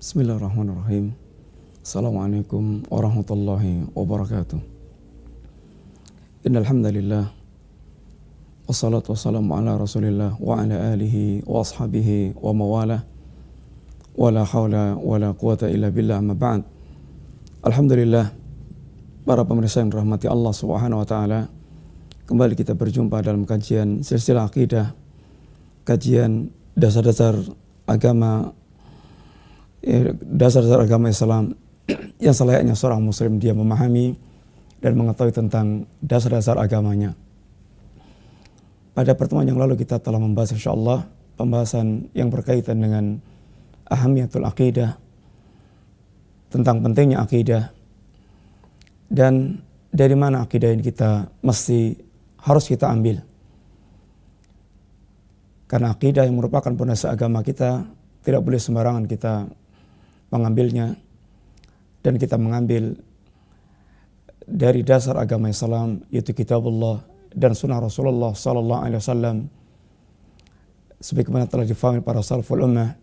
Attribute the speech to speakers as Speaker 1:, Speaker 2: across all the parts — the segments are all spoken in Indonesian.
Speaker 1: Bismillahirrahmanirrahim. Assalamualaikum warahmatullahi wabarakatuh. Innal hamdalillah wassalatu wassalamu ala Rasulillah wa ala alihi wa ashabihi wa mawala wala haula wala quwata illa billah amma ba'd. Alhamdulillah para pemirsa yang rahmati Allah Subhanahu wa taala. Kembali kita berjumpa dalam kajian silsilah akidah, kajian dasar-dasar agama dasar-dasar agama Islam yang selayaknya seorang muslim dia memahami dan mengetahui tentang dasar-dasar agamanya. Pada pertemuan yang lalu kita telah membahas insyaAllah pembahasan yang berkaitan dengan ahamiyatul akidah, tentang pentingnya akidah, dan dari mana akidah ini kita mesti harus kita ambil. Karena akidah yang merupakan pondasi agama kita tidak boleh sembarangan kita mengambilnya. Dan kita mengambil dari dasar agama Islam yaitu kitabullah dan sunnah Rasulullah sallallahu alaihi wasallam sebagaimana telah difahami para salaful ummah.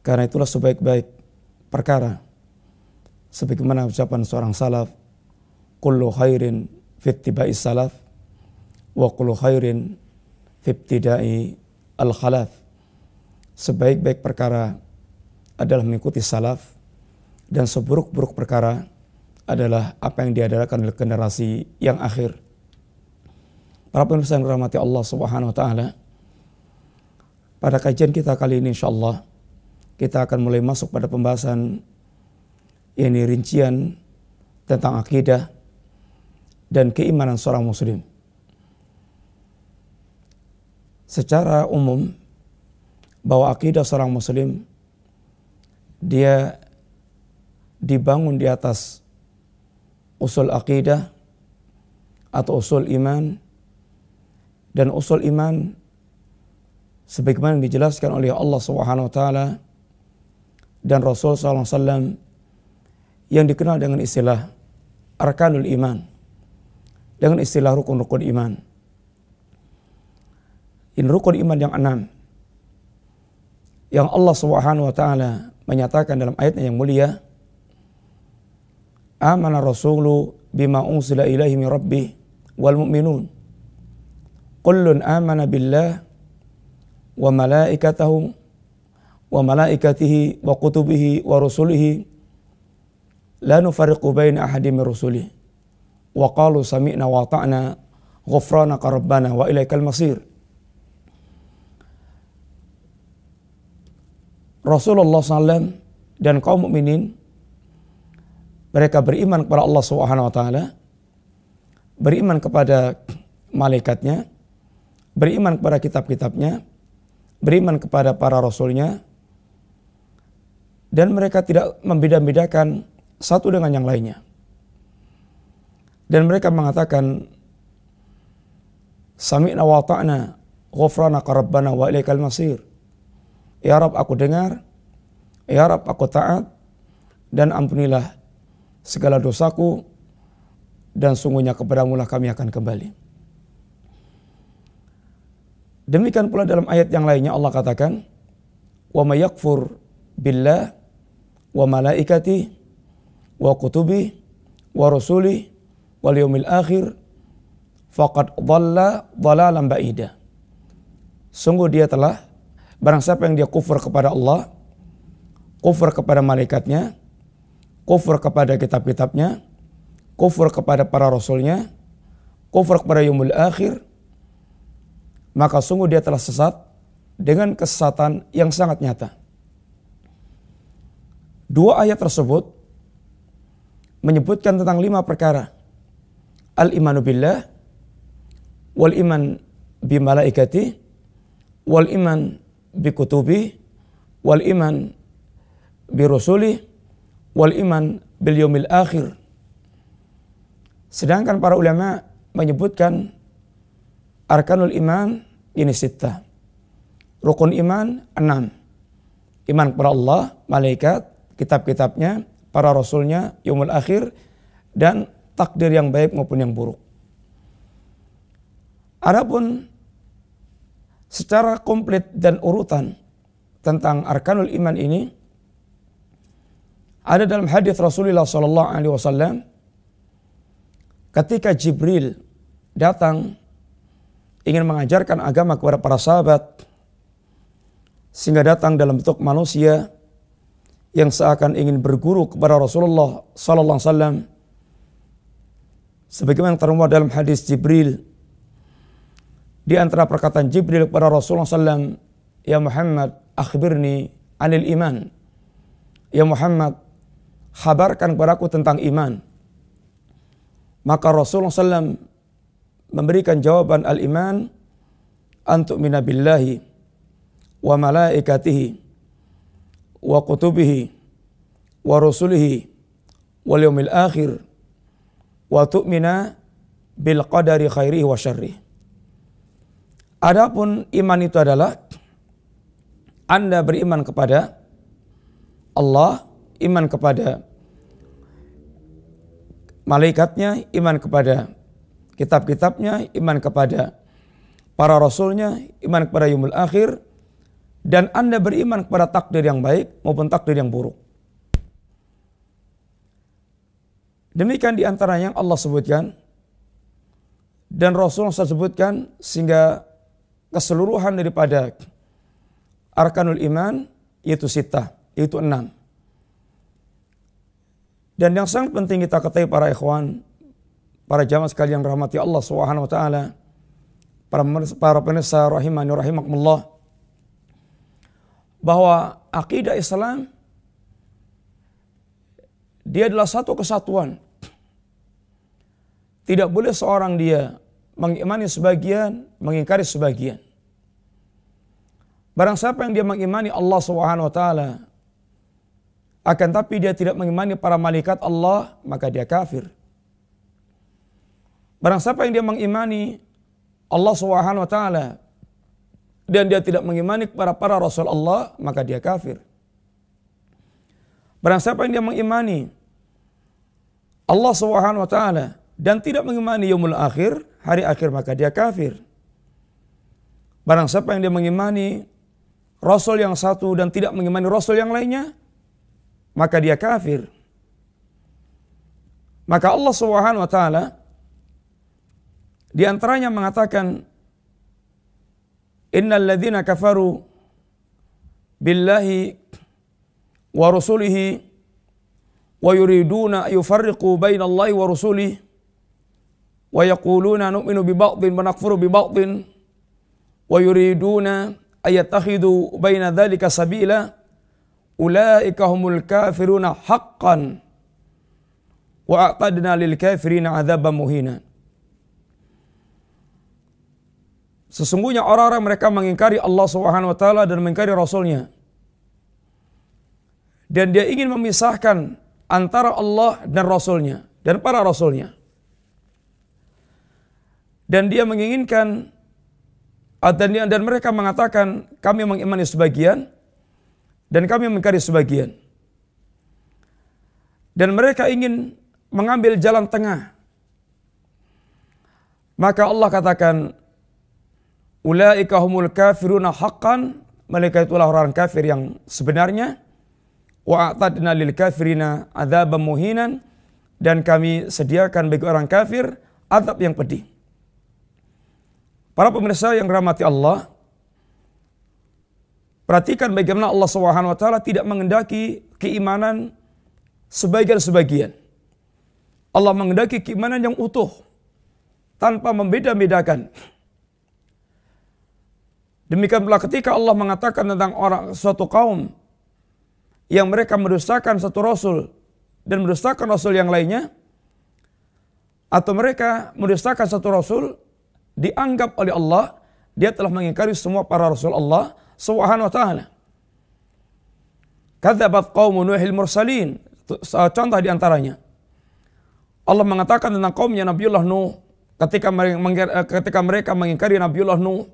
Speaker 1: Karena itulah sebaik-baik perkara sebagaimana ucapan seorang salaf kullu khairin fi ittiba'i salaf wa kullu khairin fi ibtida'i al khalaf sebaik-baik perkara adalah mengikuti salaf dan seburuk-buruk perkara adalah apa yang diadakan oleh generasi yang akhir. Para pemirsa yang dirahmati Allah Subhanahu wa taala. Pada kajian kita kali ini insyaallah kita akan mulai masuk pada pembahasan ini rincian tentang akidah dan keimanan seorang muslim. Secara umum bahwa akidah seorang muslim dia dibangun di atas usul akidah atau usul iman dan usul iman sebagaimana dijelaskan oleh Allah Subhanahu wa taala dan Rasul sallallahu alaihi wasallam yang dikenal dengan istilah arkanul iman dengan istilah rukun-rukun iman. Ini rukun iman yang enam yang Allah Subhanahu wa taala menyatakan dalam ayatnya yang mulia amana rasulu bima unsila ilaihi min rabbih wal mu'minun. Kullun amana billah wa malaikatahu wa malaikatihi wa kutubihi wa rusulihi la nufarriqu baina ahadin min rusulihi wa qalu sami'na wa ta'na ghufranaka rabbana wa ilaikal masir Rasulullah SAW dan kaum mukminin mereka beriman kepada Allah Subhanahu wa taala, beriman kepada malaikatnya, beriman kepada kitab-kitabnya, beriman kepada para rasulnya, dan mereka tidak membeda-bedakan satu dengan yang lainnya. Dan mereka mengatakan, Sami'na wa ta'na, ghufranaka rabbana wa ilaikal masir. Ya Rab aku dengar, Ya Rab aku taat, dan ampunilah segala dosaku, dan sungguhnya kepadamu lah kami akan kembali. Demikian pula dalam ayat yang lainnya Allah katakan, Wa mayakfur billah wa malaikati wa kutubi wa rasuli wal yawmil akhir faqad dhalla dhalalan ba'ida. Sungguh dia telah Barang siapa yang dia kufur kepada Allah, kufur kepada malaikatnya, kufur kepada kitab-kitabnya, kufur kepada para rasulnya, kufur kepada yumul akhir, maka sungguh dia telah sesat dengan kesesatan yang sangat nyata. Dua ayat tersebut menyebutkan tentang lima perkara. Al-imanu billah, wal iman bi malaikati, wal iman bikutubi wal iman bi rusuli wal iman bil yaumil akhir. Sedangkan para ulama menyebutkan arkanul iman ini sita. Rukun iman enam. Iman kepada Allah, malaikat, kitab-kitabnya, para rasulnya, yaumul akhir, dan takdir yang baik maupun yang buruk. Adapun secara komplit dan urutan tentang arkanul iman ini Ada dalam hadis Rasulullah sallallahu alaihi wasallam ketika Jibril datang ingin mengajarkan agama kepada para sahabat sehingga datang dalam bentuk manusia yang seakan ingin berguru kepada Rasulullah sallallahu alaihi wasallam. Sebagaimana termuat dalam hadis Jibril di antara perkataan Jibril kepada Rasulullah sallallahu ya Muhammad akhbirni anil iman ya Muhammad Habarkan kepadaku tentang iman. Maka Rasulullah SAW memberikan jawaban al-iman antuk minabillahi wa malaikatihi wa kutubihi wa rusulihi wal yawmil akhir wa tu'mina bil qadari khairihi wa syarrihi. Adapun iman itu adalah Anda beriman kepada Allah, iman kepada malaikatnya, iman kepada kitab-kitabnya, iman kepada para rasulnya, iman kepada yumul akhir, dan Anda beriman kepada takdir yang baik maupun takdir yang buruk. Demikian di antara yang Allah sebutkan dan Rasul sebutkan sehingga keseluruhan daripada arkanul iman yaitu sita, yaitu enam. Dan yang sangat penting kita ketahui para ikhwan, para jamaah sekalian rahmati Allah Subhanahu wa taala, para para pemirsa rahimani rahimakumullah bahwa akidah Islam dia adalah satu kesatuan. Tidak boleh seorang dia mengimani sebagian, mengingkari sebagian. Barang siapa yang dia mengimani Allah Subhanahu wa taala, akan tapi dia tidak mengimani para malaikat Allah, maka dia kafir. Barang siapa yang dia mengimani Allah Subhanahu wa taala dan dia tidak mengimani kepada para rasul Allah, maka dia kafir. Barang siapa yang dia mengimani Allah Subhanahu wa taala dan tidak mengimani yaumul akhir, hari akhir maka dia kafir. Barang siapa yang dia mengimani rasul yang satu dan tidak mengimani rasul yang lainnya, maka dia kafir. Maka Allah Subhanahu wa taala di antaranya mengatakan innal ladzina kafaru billahi wa rusulihi wa yuriduna yufarriqu bainallahi wa rusulihi wa yaquluna nu'minu bi ba'dhin wa nakfuru bi ba'dhin wa yuriduna ayatakhidu baina dzalika sabila ulaika humul kafiruna haqqan wa a'tadna lil kafirina adzaban muhina Sesungguhnya orang-orang mereka mengingkari Allah Subhanahu wa taala dan mengingkari rasulnya. Dan dia ingin memisahkan antara Allah dan rasulnya dan para rasulnya. Dan dia menginginkan dan, dan mereka mengatakan kami mengimani sebagian dan kami mengingkari sebagian. Dan mereka ingin mengambil jalan tengah. Maka Allah katakan, Ulaika humul kafiruna haqqan, mereka itulah orang kafir yang sebenarnya. Wa a'tadna lil kafirina adzaban muhinan dan kami sediakan bagi orang kafir azab yang pedih. Para pemirsa yang rahmati Allah, Perhatikan bagaimana Allah Subhanahu wa taala tidak mengendaki keimanan sebagian-sebagian. Allah mengendaki keimanan yang utuh tanpa membeda-bedakan. Demikian pula ketika Allah mengatakan tentang orang suatu kaum yang mereka mendustakan satu rasul dan mendustakan rasul yang lainnya atau mereka mendustakan satu rasul dianggap oleh Allah dia telah mengingkari semua para rasul Allah Subhanahu wa taala. Kadzabat qaum Nuhil mursalin. Contoh di antaranya. Allah mengatakan tentang kaumnya Nabiullah Nuh ketika mereka, ketika mereka mengingkari Nabiullah Nuh.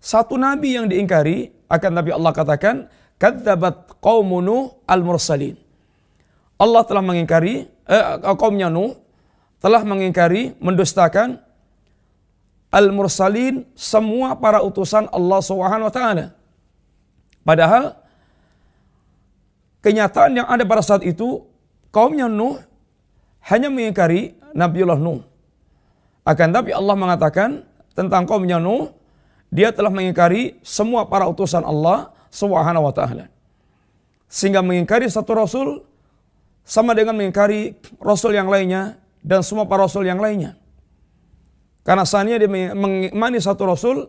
Speaker 1: Satu nabi yang diingkari akan Nabi Allah katakan kadzabat qaum Nuh al-mursalin. Allah telah mengingkari eh, kaumnya Nuh telah mengingkari mendustakan al-mursalin semua para utusan Allah Subhanahu wa taala. Padahal kenyataan yang ada pada saat itu kaumnya Nuh hanya mengingkari Nabiullah Nuh. Akan tapi Allah mengatakan tentang kaumnya Nuh, dia telah mengingkari semua para utusan Allah Subhanahu wa taala. Sehingga mengingkari satu rasul sama dengan mengingkari rasul yang lainnya dan semua para rasul yang lainnya. Karena seandainya dia mengimani satu rasul,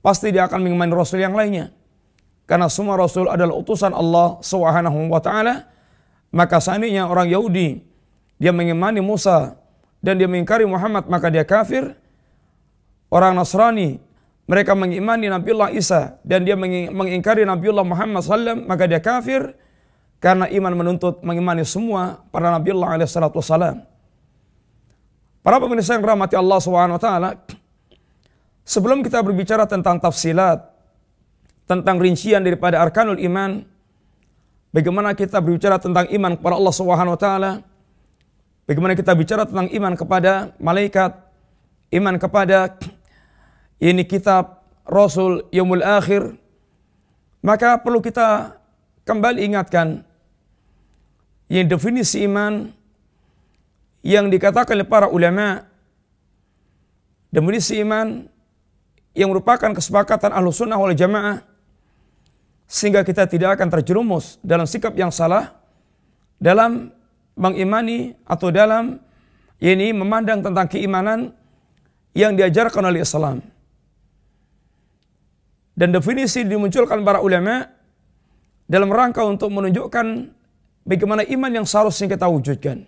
Speaker 1: pasti dia akan mengimani rasul yang lainnya. Karena semua rasul adalah utusan Allah Subhanahu wa taala, maka seandainya orang Yahudi dia mengimani Musa dan dia mengingkari Muhammad maka dia kafir. Orang Nasrani mereka mengimani Nabiullah Isa dan dia mengingkari Nabiullah Muhammad SAW maka dia kafir karena iman menuntut mengimani semua para Nabiullah alaihi Para pemirsa yang rahmati Allah Subhanahu wa taala, sebelum kita berbicara tentang tafsilat, tentang rincian daripada arkanul iman, bagaimana kita berbicara tentang iman kepada Allah Subhanahu wa taala, bagaimana kita bicara tentang iman kepada malaikat, iman kepada ini kitab Rasul Yaumul Akhir, maka perlu kita kembali ingatkan yang definisi iman yang dikatakan oleh para ulama definisi iman yang merupakan kesepakatan ahlu sunnah wal jamaah sehingga kita tidak akan terjerumus dalam sikap yang salah dalam mengimani atau dalam ini memandang tentang keimanan yang diajarkan oleh Islam. Dan definisi dimunculkan para ulama dalam rangka untuk menunjukkan bagaimana iman yang seharusnya kita wujudkan.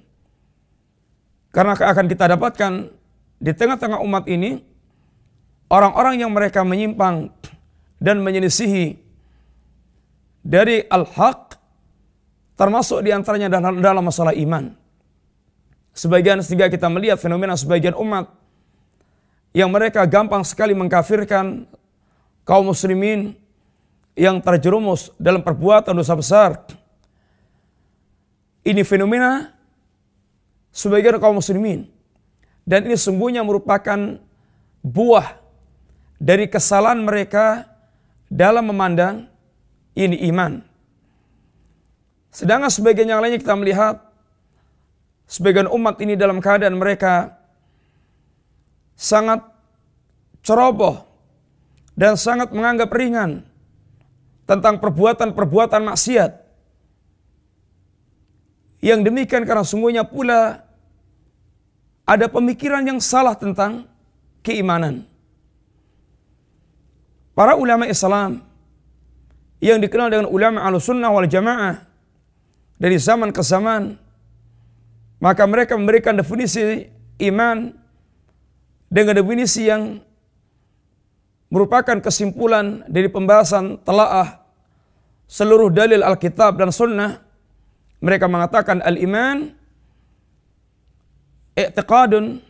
Speaker 1: Karena akan kita dapatkan di tengah-tengah umat ini orang-orang yang mereka menyimpang dan menyelisihi dari al-haq termasuk di antaranya dalam, dalam masalah iman. Sebagian sehingga kita melihat fenomena sebagian umat yang mereka gampang sekali mengkafirkan kaum muslimin yang terjerumus dalam perbuatan dosa besar. Ini fenomena sebagian kaum muslimin. Dan ini sungguhnya merupakan buah dari kesalahan mereka dalam memandang ini iman. Sedangkan sebagian yang lainnya kita melihat sebagian umat ini dalam keadaan mereka sangat ceroboh dan sangat menganggap ringan tentang perbuatan-perbuatan maksiat yang demikian karena sungguhnya pula ada pemikiran yang salah tentang keimanan. Para ulama Islam yang dikenal dengan ulama al-sunnah wal jamaah dari zaman ke zaman maka mereka memberikan definisi iman dengan definisi yang merupakan kesimpulan dari pembahasan telaah seluruh dalil Alkitab dan Sunnah mereka mengatakan al-iman i'tiqadun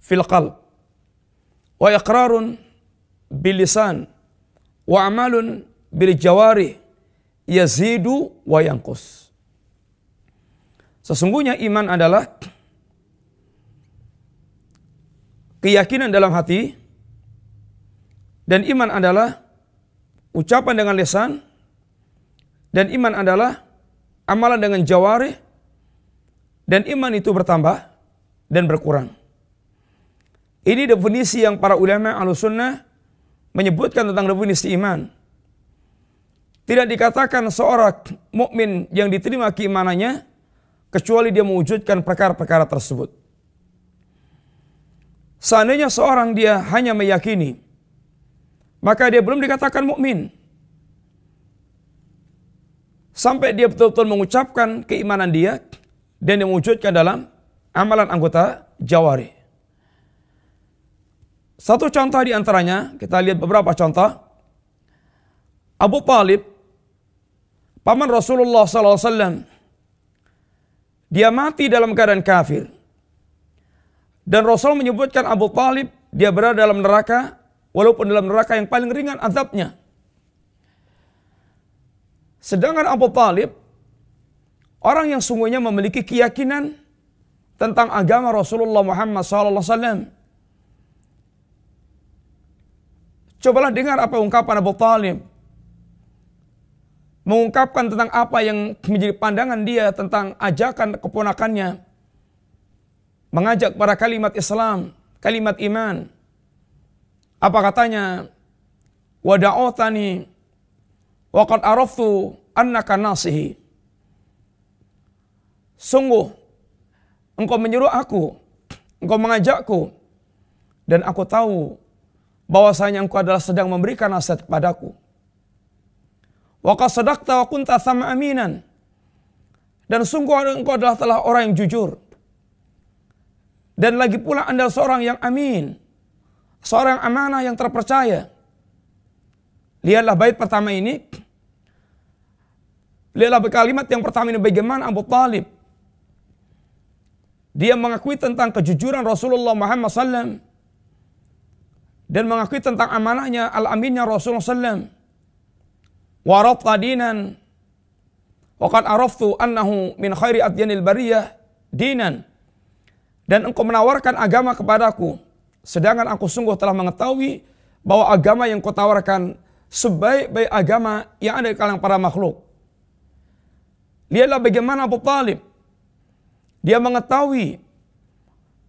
Speaker 1: fil qalb wa iqrarun bil lisan wa amalun bil jawari yazidu wa yanqus. Sesungguhnya iman adalah keyakinan dalam hati dan iman adalah ucapan dengan lisan dan iman adalah amalan dengan jawari dan iman itu bertambah dan berkurang. Ini definisi yang para ulama al-sunnah menyebutkan tentang definisi iman. Tidak dikatakan seorang mukmin yang diterima keimanannya kecuali dia mewujudkan perkara-perkara tersebut. Seandainya seorang dia hanya meyakini, maka dia belum dikatakan mukmin sampai dia betul-betul mengucapkan keimanan dia dan dia mewujudkan dalam amalan anggota jawari. Satu contoh di antaranya, kita lihat beberapa contoh. Abu Talib, paman Rasulullah SAW, dia mati dalam keadaan kafir. Dan Rasul menyebutkan Abu Talib, dia berada dalam neraka, walaupun dalam neraka yang paling ringan azabnya. Sedangkan Abu Talib orang yang sungguhnya memiliki keyakinan tentang agama Rasulullah Muhammad SAW. Cobalah dengar apa ungkapan Abu Talib. mengungkapkan tentang apa yang menjadi pandangan dia tentang ajakan keponakannya mengajak para kalimat Islam, kalimat iman. Apa katanya? Wada'utani wa qad araftu annaka nasihi. Sungguh engkau menyuruh aku, engkau mengajakku dan aku tahu bahwasanya engkau adalah sedang memberikan nasihat kepadaku. Wa sadaqta wa kunta sama aminan. Dan sungguh engkau adalah telah orang yang jujur. Dan lagi pula anda seorang yang amin. Seorang amanah yang terpercaya. Lihatlah bait pertama ini. Lihatlah kalimat yang pertama ini bagaimana Abu Talib. Dia mengakui tentang kejujuran Rasulullah Muhammad SAW. Dan mengakui tentang amanahnya al-aminnya Rasulullah SAW warat dinan Waqad araftu annahu min khairi adyanil bariyah dinan. Dan engkau menawarkan agama kepadaku. Sedangkan aku sungguh telah mengetahui bahwa agama yang kau tawarkan sebaik-baik agama yang ada di kalangan para makhluk. Lihatlah bagaimana Abu Talib. Dia mengetahui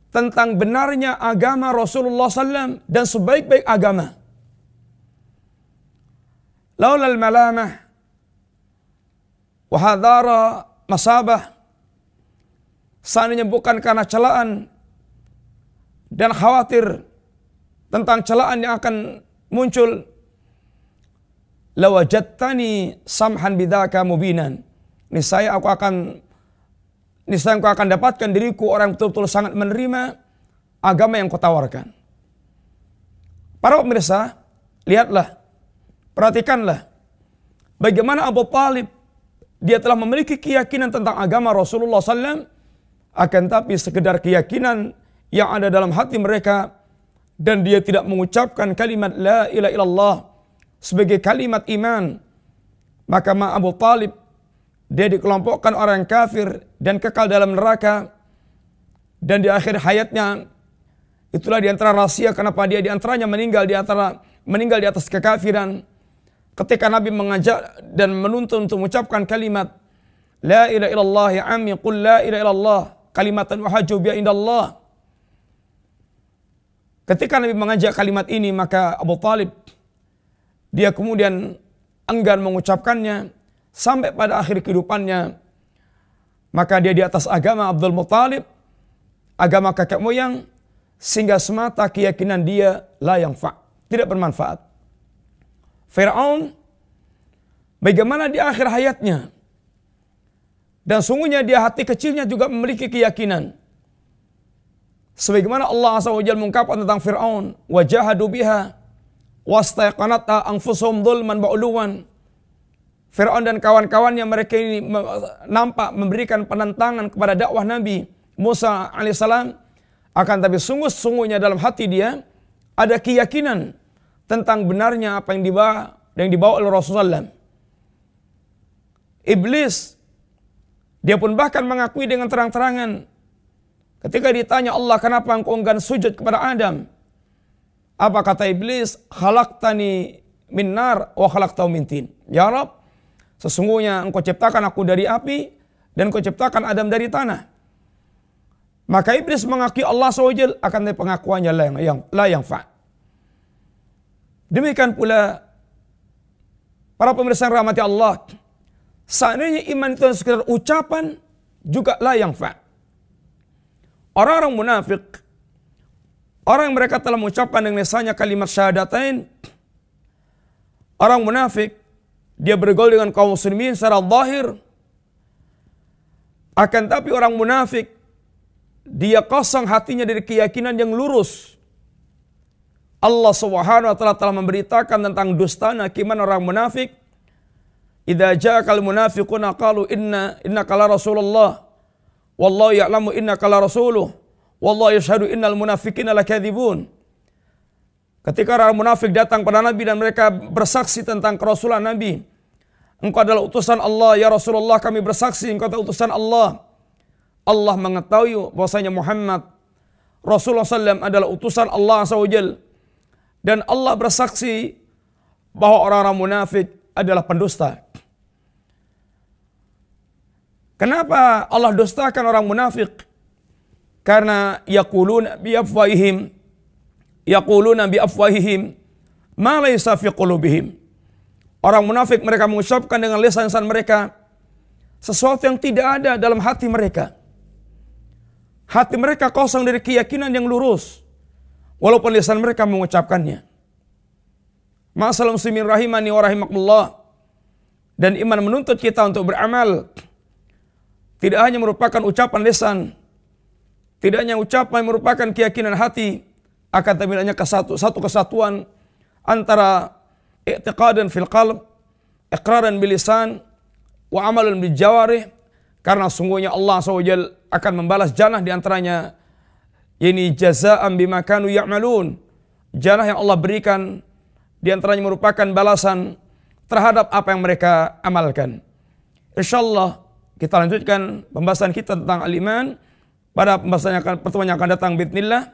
Speaker 1: tentang benarnya agama Rasulullah SAW dan sebaik-baik agama. Laula al-malamah wa hadara masabah. Seandainya bukan karena celaan dan khawatir tentang celaan yang akan muncul lawajatani samhan bidaka mubinan. Niscaya aku akan niscaya aku akan dapatkan diriku orang betul-betul sangat menerima agama yang kau tawarkan. Para pemirsa lihatlah Perhatikanlah bagaimana Abu Talib dia telah memiliki keyakinan tentang agama Rasulullah SAW akan tapi sekedar keyakinan yang ada dalam hati mereka dan dia tidak mengucapkan kalimat la ilaha illallah sebagai kalimat iman. Maka ma Abu Talib dia dikelompokkan orang kafir dan kekal dalam neraka. Dan di akhir hayatnya itulah di antara rahasia kenapa dia di antaranya meninggal di antara meninggal di atas kekafiran. Ketika Nabi mengajak dan menuntun untuk mengucapkan kalimat La ilaha illallah ya ammi qul la ilaha illallah kalimatan wahaju bi indallah. Ketika Nabi mengajak kalimat ini maka Abu Talib dia kemudian enggan mengucapkannya sampai pada akhir kehidupannya maka dia di atas agama Abdul Muttalib agama kakek moyang sehingga semata keyakinan dia la yang fa tidak bermanfaat Fir'aun bagaimana di akhir hayatnya. Dan sungguhnya dia hati kecilnya juga memiliki keyakinan. Sebagaimana Allah SWT mengungkapkan tentang Fir'aun. Wajahadu biha. Wastaiqanata anfusum dhulman ba'uluwan. Fir'aun dan kawan-kawannya mereka ini nampak memberikan penentangan kepada dakwah Nabi Musa alaihissalam. Akan tapi sungguh-sungguhnya dalam hati dia ada keyakinan tentang benarnya apa yang dibawa yang dibawa oleh Rasulullah. Iblis dia pun bahkan mengakui dengan terang-terangan ketika ditanya Allah kenapa engkau enggan sujud kepada Adam? Apa kata iblis? Khalaqtani min nar wa khalaqtahu min tin. Ya Rab, sesungguhnya engkau ciptakan aku dari api dan engkau ciptakan Adam dari tanah. Maka iblis mengakui Allah SWT akan pengakuannya la yang, yang, la yang fa'. Demikian pula para pemirsa rahmati Allah. Seandainya iman itu sekedar ucapan juga lah yang fa. Orang-orang munafik, orang yang mereka telah mengucapkan dengan misalnya kalimat syahadatain, orang munafik, dia bergaul dengan kaum muslimin secara zahir, akan tapi orang munafik, dia kosong hatinya dari keyakinan yang lurus. Allah Subhanahu wa taala telah memberitakan tentang dustana kiman orang munafik. Idza ja'akal munafiquna qalu inna innaka la rasulullah wallahu ya'lamu innaka la rasuluh wallahu yashhadu innal munafiqina lakadzibun. Ketika orang munafik datang pada Nabi dan mereka bersaksi tentang kerasulan Nabi. Engkau adalah utusan Allah, ya Rasulullah kami bersaksi engkau adalah utusan Allah. Allah mengetahui bahwasanya Muhammad Rasulullah SAW adalah utusan Allah SWT dan Allah bersaksi bahwa orang-orang munafik adalah pendusta. Kenapa Allah dustakan orang munafik? Karena yaquluna bi afwahihim yaquluna bi afwahihim ma laysa fi qulubihim. Orang munafik mereka mengucapkan dengan lisan-lisan mereka sesuatu yang tidak ada dalam hati mereka. Hati mereka kosong dari keyakinan yang lurus. Walaupun lisan mereka mengucapkannya. Masalah rahimani wa rahimakumullah. Dan iman menuntut kita untuk beramal tidak hanya merupakan ucapan lisan, tidak hanya ucapan merupakan keyakinan hati, akan tapi hanya kesatu, satu kesatuan antara i'tiqadan fil qalb, iqraran bil lisan, wa amalan bil jawarih, karena sungguhnya Allah SWT akan membalas janah di antaranya ini jazaan bima kanu ya'malun. Janah yang Allah berikan di antaranya merupakan balasan terhadap apa yang mereka amalkan. Insyaallah kita lanjutkan pembahasan kita tentang al-iman pada pembahasan yang akan pertemuan yang akan datang bismillah.